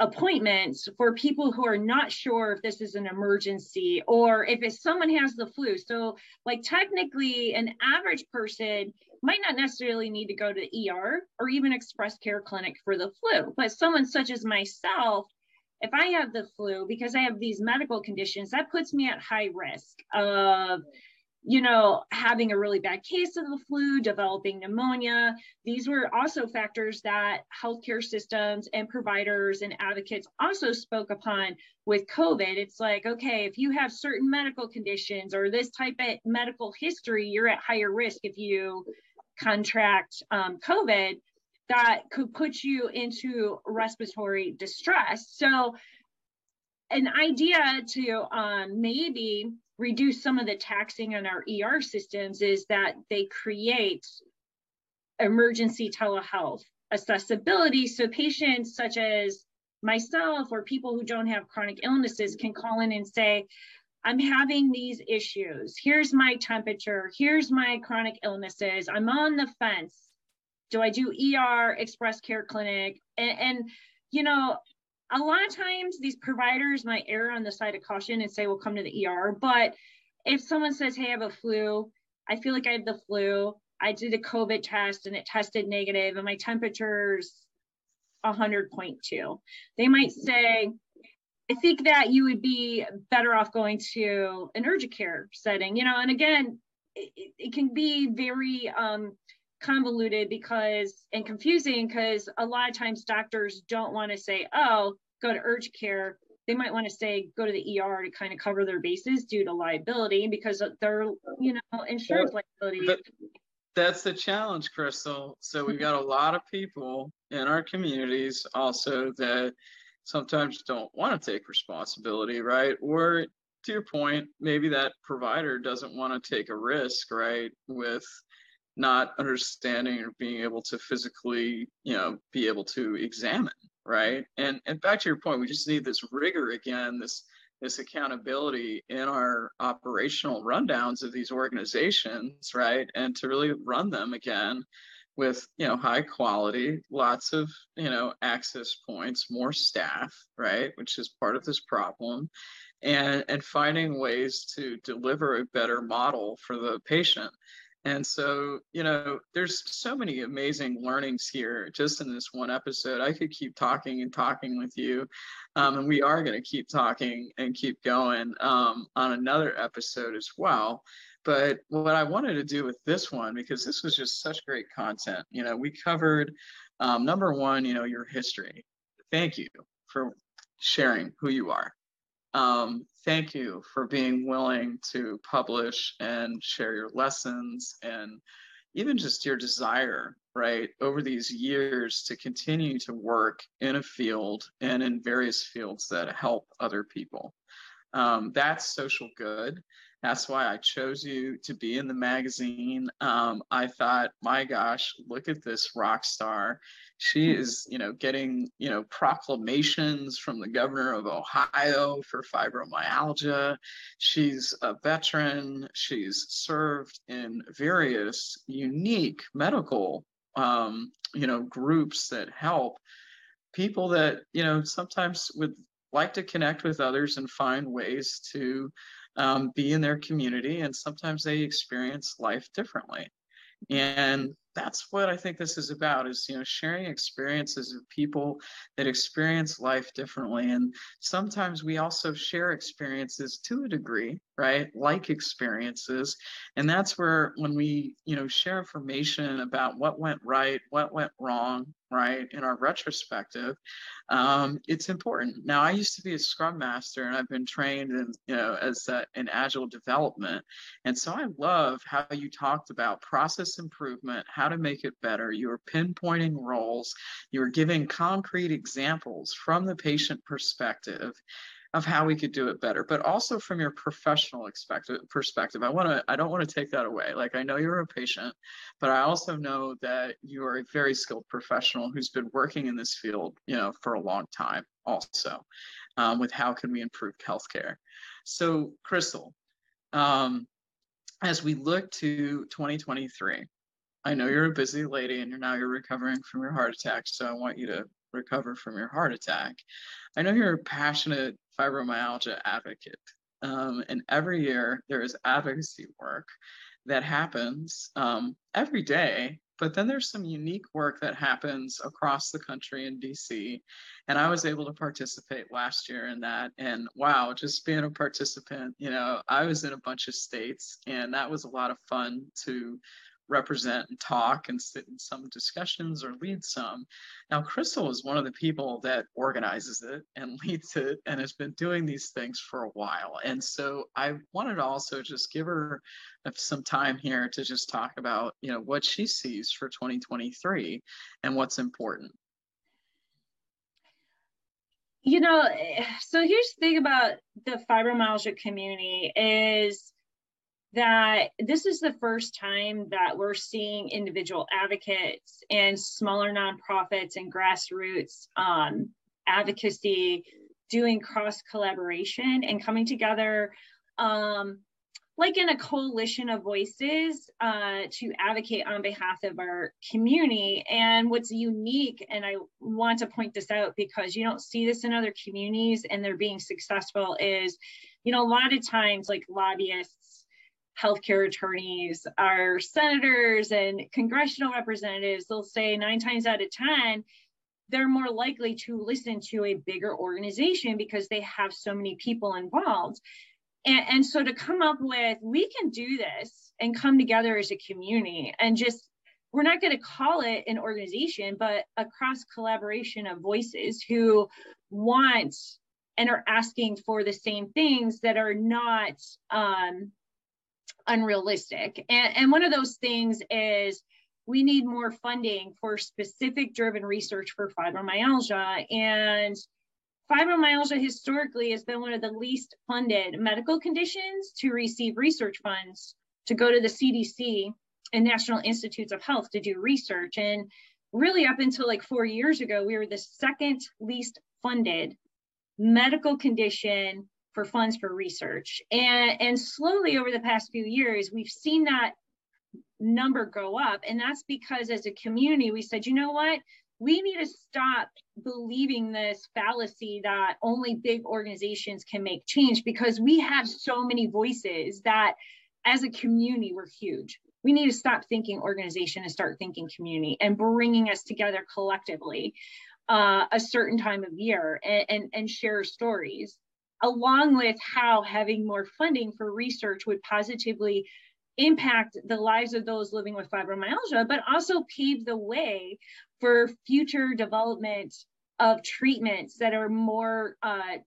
appointments for people who are not sure if this is an emergency or if it's someone has the flu. So, like, technically, an average person might not necessarily need to go to the ER or even express care clinic for the flu, but someone such as myself, if I have the flu because I have these medical conditions, that puts me at high risk of you know, having a really bad case of the flu, developing pneumonia. These were also factors that healthcare systems and providers and advocates also spoke upon with COVID. It's like, okay, if you have certain medical conditions or this type of medical history, you're at higher risk if you contract um, COVID that could put you into respiratory distress. So, an idea to um, maybe reduce some of the taxing on our ER systems is that they create emergency telehealth accessibility. So patients such as myself or people who don't have chronic illnesses can call in and say i'm having these issues. Here's my temperature. Here's my chronic illnesses. I'm on the fence do i do er express care clinic and, and you know a lot of times these providers might err on the side of caution and say, well, come to the ER. But if someone says, hey, I have a flu, I feel like I have the flu, I did a COVID test and it tested negative and my temperature's 100.2. They might say, I think that you would be better off going to an urgent care setting, you know, and again, it, it can be very um, convoluted because and confusing because a lot of times doctors don't want to say, oh, go to urgent care. They might want to say go to the ER to kind of cover their bases due to liability because they're, you know, insurance liability. But that's the challenge, Kristal. So we've got a lot of people in our communities also that sometimes don't want to take responsibility, right? Or to your point, maybe that provider doesn't want to take a risk, right, with not understanding or being able to physically, you know, be able to examine, right? And and back to your point, we just need this rigor again, this this accountability in our operational rundowns of these organizations, right? And to really run them again with you know high quality lots of you know access points more staff right which is part of this problem and and finding ways to deliver a better model for the patient and so you know there's so many amazing learnings here just in this one episode i could keep talking and talking with you um, and we are going to keep talking and keep going um, on another episode as well but what I wanted to do with this one, because this was just such great content, you know, we covered um, number one, you know, your history. Thank you for sharing who you are. Um, thank you for being willing to publish and share your lessons and even just your desire, right, over these years to continue to work in a field and in various fields that help other people. Um, that's social good. That's why I chose you to be in the magazine. Um, I thought, my gosh, look at this rock star. She is, you know, getting, you know, proclamations from the governor of Ohio for fibromyalgia. She's a veteran. She's served in various unique medical, um, you know, groups that help people that, you know, sometimes would like to connect with others and find ways to um, be in their community, and sometimes they experience life differently. And that's what I think this is about is you know sharing experiences of people that experience life differently. And sometimes we also share experiences to a degree right? Like experiences. And that's where when we you know share information about what went right what went wrong right in our retrospective um, it's important. Now i used to be a scrum master and i've been trained in you know as a, in agile development. And so i love how you talked about process improvement how to make it better. You were pinpointing roles. You were giving concrete examples from the patient perspective of how we could do it better but also from your professional perspective. I want to i don't want to take that away. Like i know you're a patient but i also know that you are a very skilled professional who's been working in this field you know for a long time also um, with how can we improve healthcare. So Kristal um, as we look to 2023 i know you're a busy lady and you're now you're recovering from your heart attack so i want you to recover from your heart attack. I know you're a passionate fibromyalgia advocate. Um, and every year there is advocacy work that happens um, every day. But then there's some unique work that happens across the country in DC. And I was able to participate last year in that. And wow, just being a participant, you know, I was in a bunch of states and that was a lot of fun to represent and talk and sit in some discussions or lead some. Now, Kristal is one of the people that organizes it and leads it and has been doing these things for a while. And so I wanted to also just give her some time here to just talk about, you know, what she sees for 2023 and what's important. You know, eh, so here's the thing about the fibromyalgia community is that this is the first time that we're seeing individual advocates and smaller nonprofits and grassroots um, advocacy doing cross collaboration and coming together um, like in a coalition of voices uh, to advocate on behalf of our community. And what's unique, and I want to point this out because you don't see this in other communities and they're being successful, is you know, a lot of times like lobbyists healthcare attorneys, our senators and congressional representatives, they'll say nine times out of 10, they're more likely to listen to a bigger organization because they have so many people involved. And, and so to come up with, we can do this and come together as a community and just we're not going to call it an organization, but a cross collaboration of voices who want and are asking for the same things that are not um, unrealistic. And, and one of those things is we need more funding for specific driven research for fibromyalgia. And Fibromyalgia historically has been one of the least funded medical conditions to receive research funds to go to the CDC and National Institutes of Health to do research. And really, up until like four years ago, we were the second least funded medical condition for funds for research. And, and slowly over the past few years, we've seen that number go up. And that's because as a community, we said, you know what? We need to stop believing this fallacy that only big organizations can make change because we have so many voices that as a community, we're huge. We need to stop thinking organization and start thinking community and bringing us together collectively uh, a certain time of year and, and, and share stories along with how having more funding for research would positively impact the lives of those living with fibromyalgia, but also pave the way for future development of treatments that are more uh,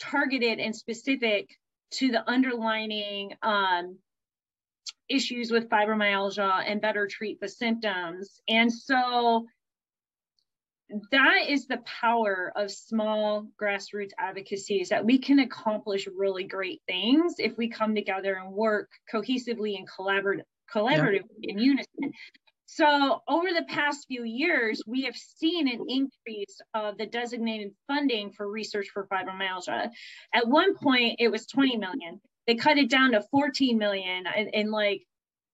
targeted and specific to the underlining um, issues with fibromyalgia and better treat the symptoms. And so that is the power of small grassroots advocacy is that we can accomplish really great things if we come together and work cohesively and collaborate collaboratively yeah. in unison. So over the past few years we have seen an increase of the designated funding for research for fibromyalgia. At one point it was 20 million. They cut it down to 14 million in, in like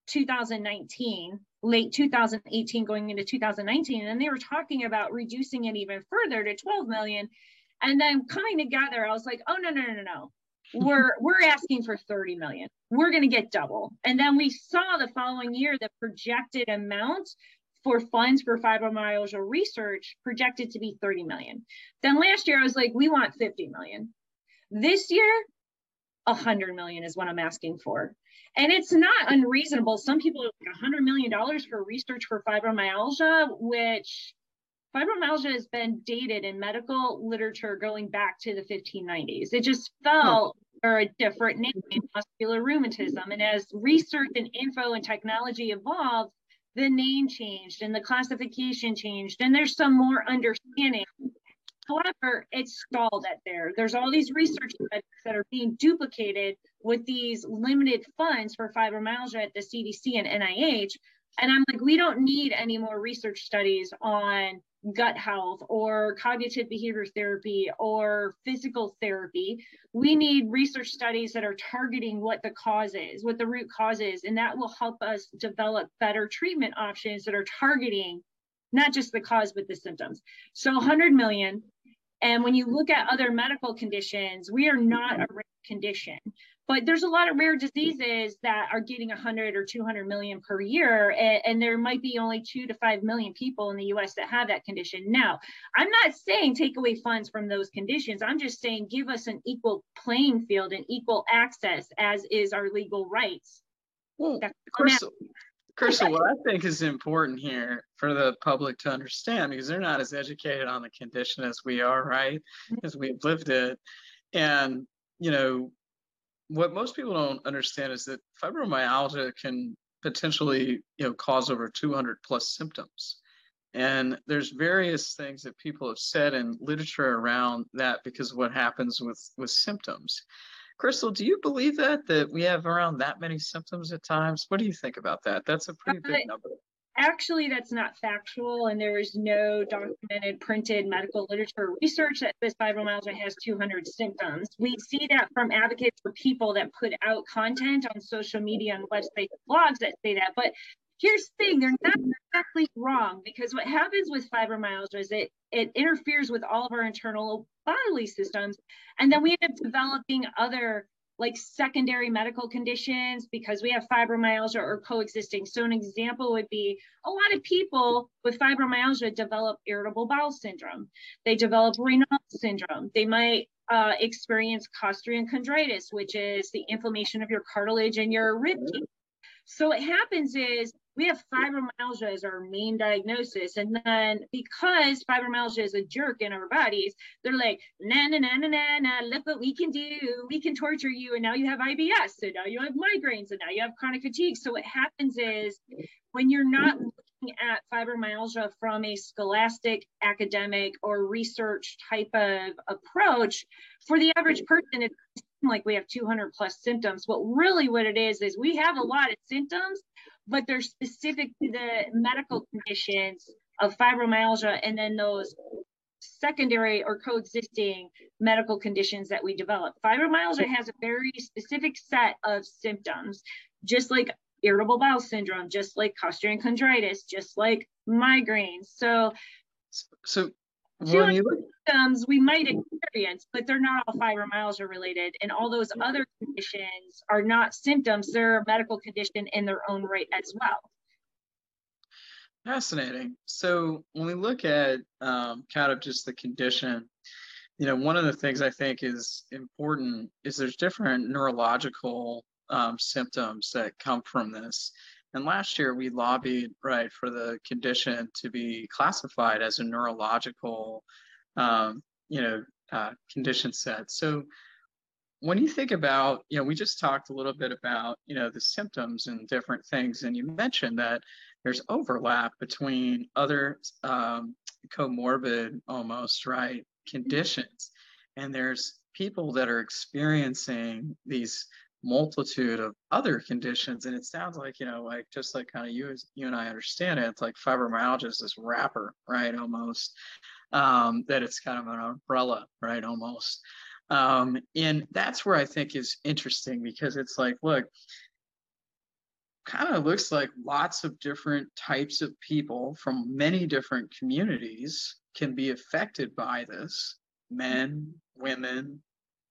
2019 late 2018 going into 2019 and they were talking about reducing it even further to 12 million. And then coming together i was like oh no no no no we're we're asking for 30 million. We're going to get double. And then we saw the following year the projected amount for funds for fibromyalgia research projected to be 30 million. Then last year i was like we want 50 million. This year 100 million is what i'm asking for and it's not unreasonable. Some people are like $100 million for research for fibromyalgia, which fibromyalgia has been dated in medical literature going back to the 1590s. It just fell for a different name, muscular rheumatism. And as research and info and technology evolved, the name changed and the classification changed, and there's some more understanding However, it's stalled at there. There's all these research studies that are being duplicated with these limited funds for fibromyalgia at the CDC and NIH. And I'm like, we don't need any more research studies on gut health or cognitive behavior therapy or physical therapy. We need research studies that are targeting what the cause is, what the root cause is, and that will help us develop better treatment options that are targeting not just the cause, but the symptoms. So 100 million and when you look at other medical conditions, we are not a rare condition. But there's a lot of rare diseases that are getting 100 or 200 million per year, and, and, there might be only two to five million people in the US that have that condition. Now, I'm not saying take away funds from those conditions. I'm just saying give us an equal playing field and equal access as is our legal rights. Well, Kristal, Kristal, what I think is important here for the public to understand, because they're not as educated on the condition as we are, right? Mm-hmm. Because we've lived it. And, you know, what most people don't understand is that fibromyalgia can potentially, you know, cause over 200 plus symptoms. And there's various things that people have said in literature around that because of what happens with, with symptoms. Kristal, do you believe that that we have around that many symptoms at times? What do you think about that? That's a pretty big uh, number. Actually, that's not factual, and there is no documented printed medical literature research that says fibromyalgia has 200 symptoms. We see that from advocates for people that put out content on social media and websites, blogs that say that. But here's the thing: they're not exactly wrong because what happens with fibromyalgia is it it interferes with all of our internal bodily systems. And then we end up developing other like secondary medical conditions because we have fibromyalgia or coexisting. So an example would be a lot of people with fibromyalgia develop irritable bowel syndrome. They develop Raynaud syndrome. They might uh, experience costotrian chondritis, which is the inflammation of your cartilage and your rib cage. So what happens is we have fibromyalgia as our main diagnosis. And then because fibromyalgia is a jerk in our bodies, they're like, na na na na na na, look what we can do. We can torture you. And now you have IBS. So now you have migraines. And now you have chronic fatigue. So what happens is when you're not looking at fibromyalgia from a scholastic, academic, or research type of approach, for the average person, it's like we have 200 plus symptoms. But really, what it is, is we have a lot of symptoms, but they're specific to the medical conditions of fibromyalgia and then those secondary or coexisting medical conditions that we develop. Fibromyalgia has a very specific set of symptoms, just like irritable bowel syndrome, just like costochondritis, just like migraines. So, so symptoms we might experience, but they're not all fibromyalgia related. And all those other conditions are not symptoms, they're a medical condition in their own right as well. Fascinating. So when we look at um, kind of just the condition, you know, one of the things I think is important is there's different neurological um, symptoms that come from this. And last year we lobbied right for the condition to be classified as a neurological, um, you know, uh, condition set. So when you think about, you know, we just talked a little bit about, you know, the symptoms and different things, and you mentioned that there's overlap between other um, comorbid almost right conditions and there's people that are experiencing these multitude of other conditions and it sounds like you know like just like kind of you you and i understand it it's like fibromyalgia is this wrapper right almost um, that it's kind of an umbrella right almost. Um, and that's where i think is interesting because it's like look kind of looks like lots of different types of people from many different communities can be affected by this men, women,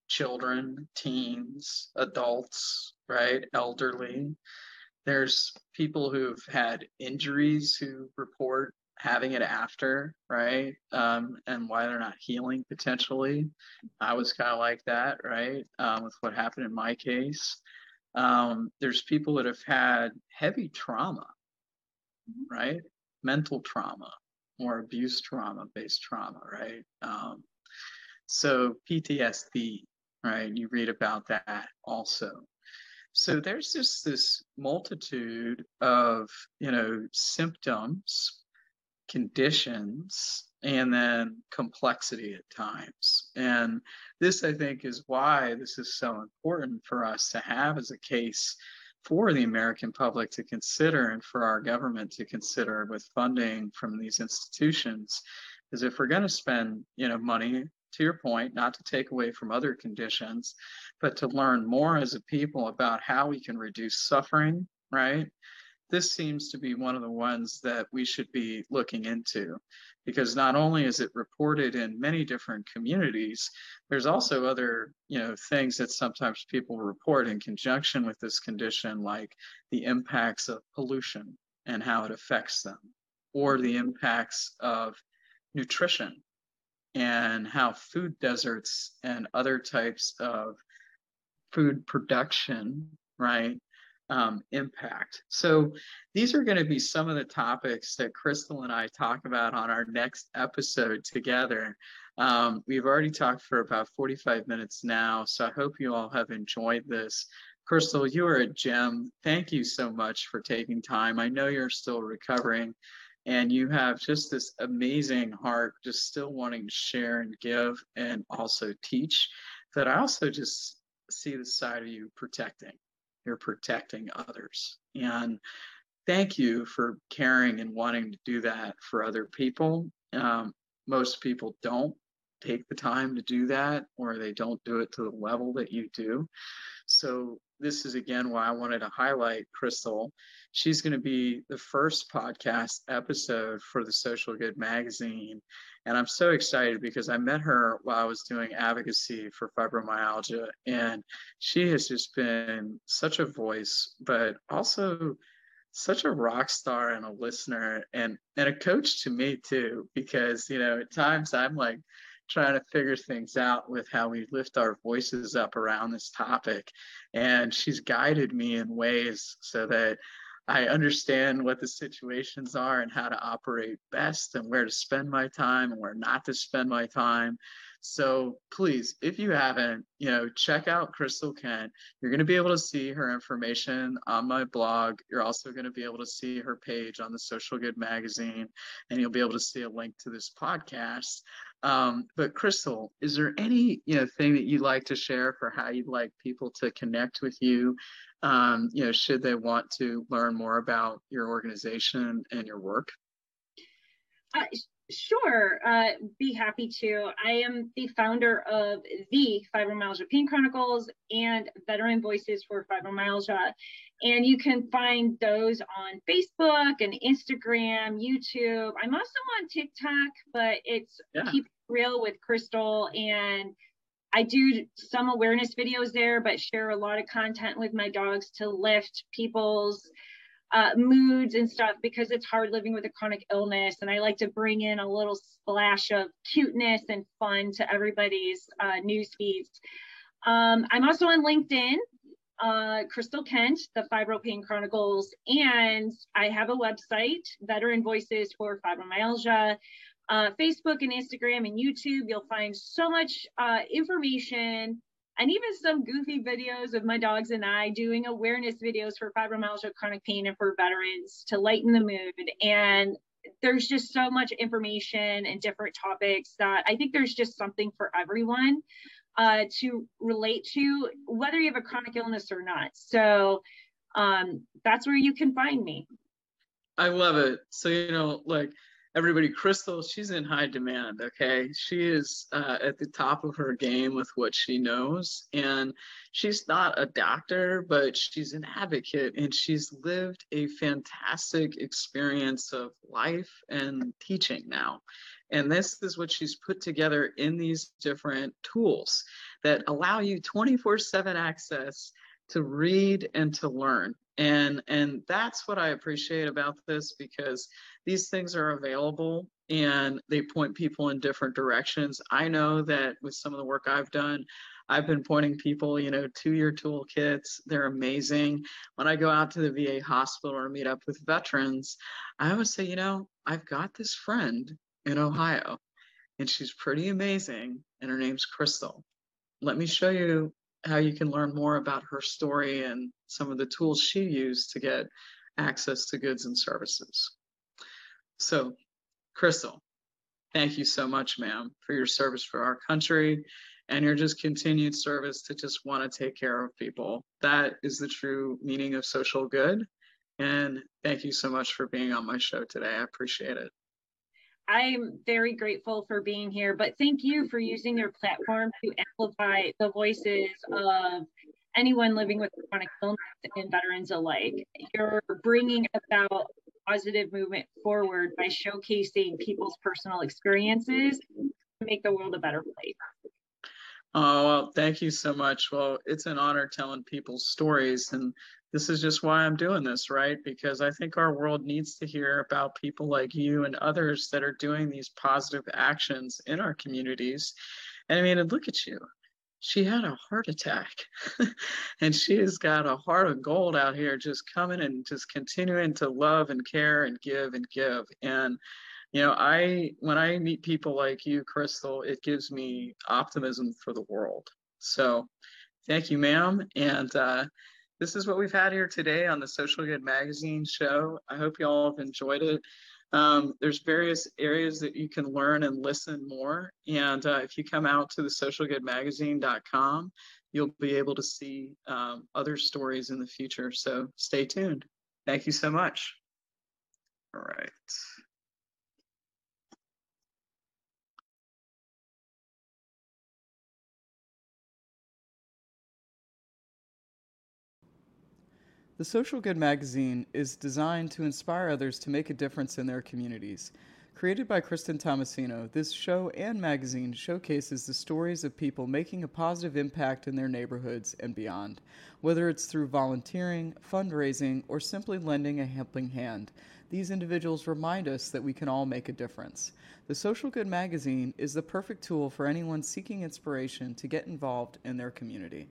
children, teens, adults, right? Elderly. There's people who've had injuries who report having it after, right? Um, and why they're not healing potentially. I was kind of like that, right? Um, with what happened in my case. Um, there's people that have had heavy trauma, mm-hmm. right? Mental trauma or abuse trauma based trauma, right? Um, so PTSD, right? You read about that also. So there's just this multitude of, you know, symptoms, conditions and then complexity at times. And this, I think, is why this is so important for us to have as a case for the American public to consider and for our government to consider with funding from these institutions is if we're going to spend you know money to your point not to take away from other conditions but to learn more as a people about how we can reduce suffering right? This seems to be one of the ones that we should be looking into because not only is it reported in many different communities there's also other you know things that sometimes people report in conjunction with this condition like the impacts of pollution and how it affects them or the impacts of nutrition and how food deserts and other types of food production right um, impact. So these are going to be some of the topics that Kristal and I talk about on our next episode together. Um, we've already talked for about 45 minutes now, so I hope you all have enjoyed this. Kristal, you are a gem. Thank you so much for taking time. I know you're still recovering and you have just this amazing heart, just still wanting to share and give and also teach that I also just see the side of you protecting you're protecting others. And thank you for caring and wanting to do that for other people. Um, most people don't take the time to do that, or they don't do it to the level that you do. So, this is again why I wanted to highlight Kristal. She's going to be the first podcast episode for the Social Good magazine. And I'm so excited because I met her while I was doing advocacy for fibromyalgia. And she has just been such a voice, but also such a rock star and a listener and, and a coach to me too, because, you know, at times I'm like, trying to figure things out with how we lift our voices up around this topic. And she's guided me in ways so that I understand what the situations are and how to operate best and where to spend my time and where not to spend my time. So please, if you haven't, you know, check out Kristal Kent. You're going to be able to see her information on my blog. You're also going to be able to see her page on the Social Good magazine, and you'll be able to see a link to this podcast. Um, but Kristal, is there any you know thing that you'd like to share for how you'd like people to connect with you? Um, you know, should they want to learn more about your organization and your work? Uh, Sure, uh, be happy to. I am the founder of the Fibromyalgia Pain Chronicles and Veteran Voices for Fibromyalgia. And you can find those on Facebook and Instagram, YouTube. I'm also on TikTok, but it's yeah. Keep Real with Kristal. And I do some awareness videos there, but share a lot of content with my dogs to lift people's uh, moods and stuff because it's hard living with a chronic illness. And I like to bring in a little splash of cuteness and fun to everybody's uh, news feeds. Um, I'm also on LinkedIn, uh, Kristal Kent, the Fibro Pain Chronicles, and I have a website, Veteran Voices for Fibromyalgia. Uh, Facebook and Instagram and YouTube, you'll find so much uh, information and even some goofy videos of my dogs and I doing awareness videos for fibromyalgia, chronic pain, and for veterans to lighten the mood. And there's just so much information and different topics that I think there's just something for everyone uh, to relate to, whether you have a chronic illness or not. So um, that's where you can find me. I love it. So, you know, like, everybody Kristal she's in high demand okay? She is uh, at the top of her game with what she knows and she's not a doctor but she's an advocate and she's lived a fantastic experience of life and teaching now. And this is what she's put together in these different tools that allow you 24 7 access to read and to learn. And and that's what i appreciate about this because these things are available and they point people in different directions. I know that with some of the work i've done i've been pointing people you know to your toolkits. They're amazing. When i go out to the va hospital or meet up with veterans i always say you know i've got this friend in ohio and she's pretty amazing and her name's Kristal. Let me show you how you can learn more about her story and some of the tools she used to get access to goods and services. So, Kristal, thank you so much, ma'am, for your service for our country and your just continued service to just want to take care of people. That is the true meaning of social good. And thank you so much for being on my show today. I appreciate it. I'm very grateful for being here, but thank you for using your platform to amplify the voices of anyone living with chronic illness and veterans alike. You're bringing about positive movement forward by showcasing people's personal experiences to make the world a better place. Oh, well, thank you so much. Well, it's an honor telling people's stories. And this is just why I'm doing this, right? Because I think our world needs to hear about people like you and others that are doing these positive actions in our communities. And I mean, look at you. She had a heart attack and she has got a heart of gold out here just coming and just continuing to love and care and give and give. And you know, I when I meet people like you, Kristal, it gives me optimism for the world. So thank you, ma'am. And uh, this is what we've had here today on the Social Good Magazine show. I hope you all have enjoyed it. Um, there's various areas that you can learn and listen more. And uh, if you come out to the socialgoodmagazine.com, you'll be able to see um, other stories in the future. So stay tuned. Thank you so much. All right. The Social Good magazine is designed to inspire others to make a difference in their communities. Created by Kristen Thomasino, this show and magazine showcases the stories of people making a positive impact in their neighborhoods and beyond, whether it's through volunteering, fundraising, or simply lending a helping hand. These individuals remind us that we can all make a difference. The Social Good magazine is the perfect tool for anyone seeking inspiration to get involved in their community.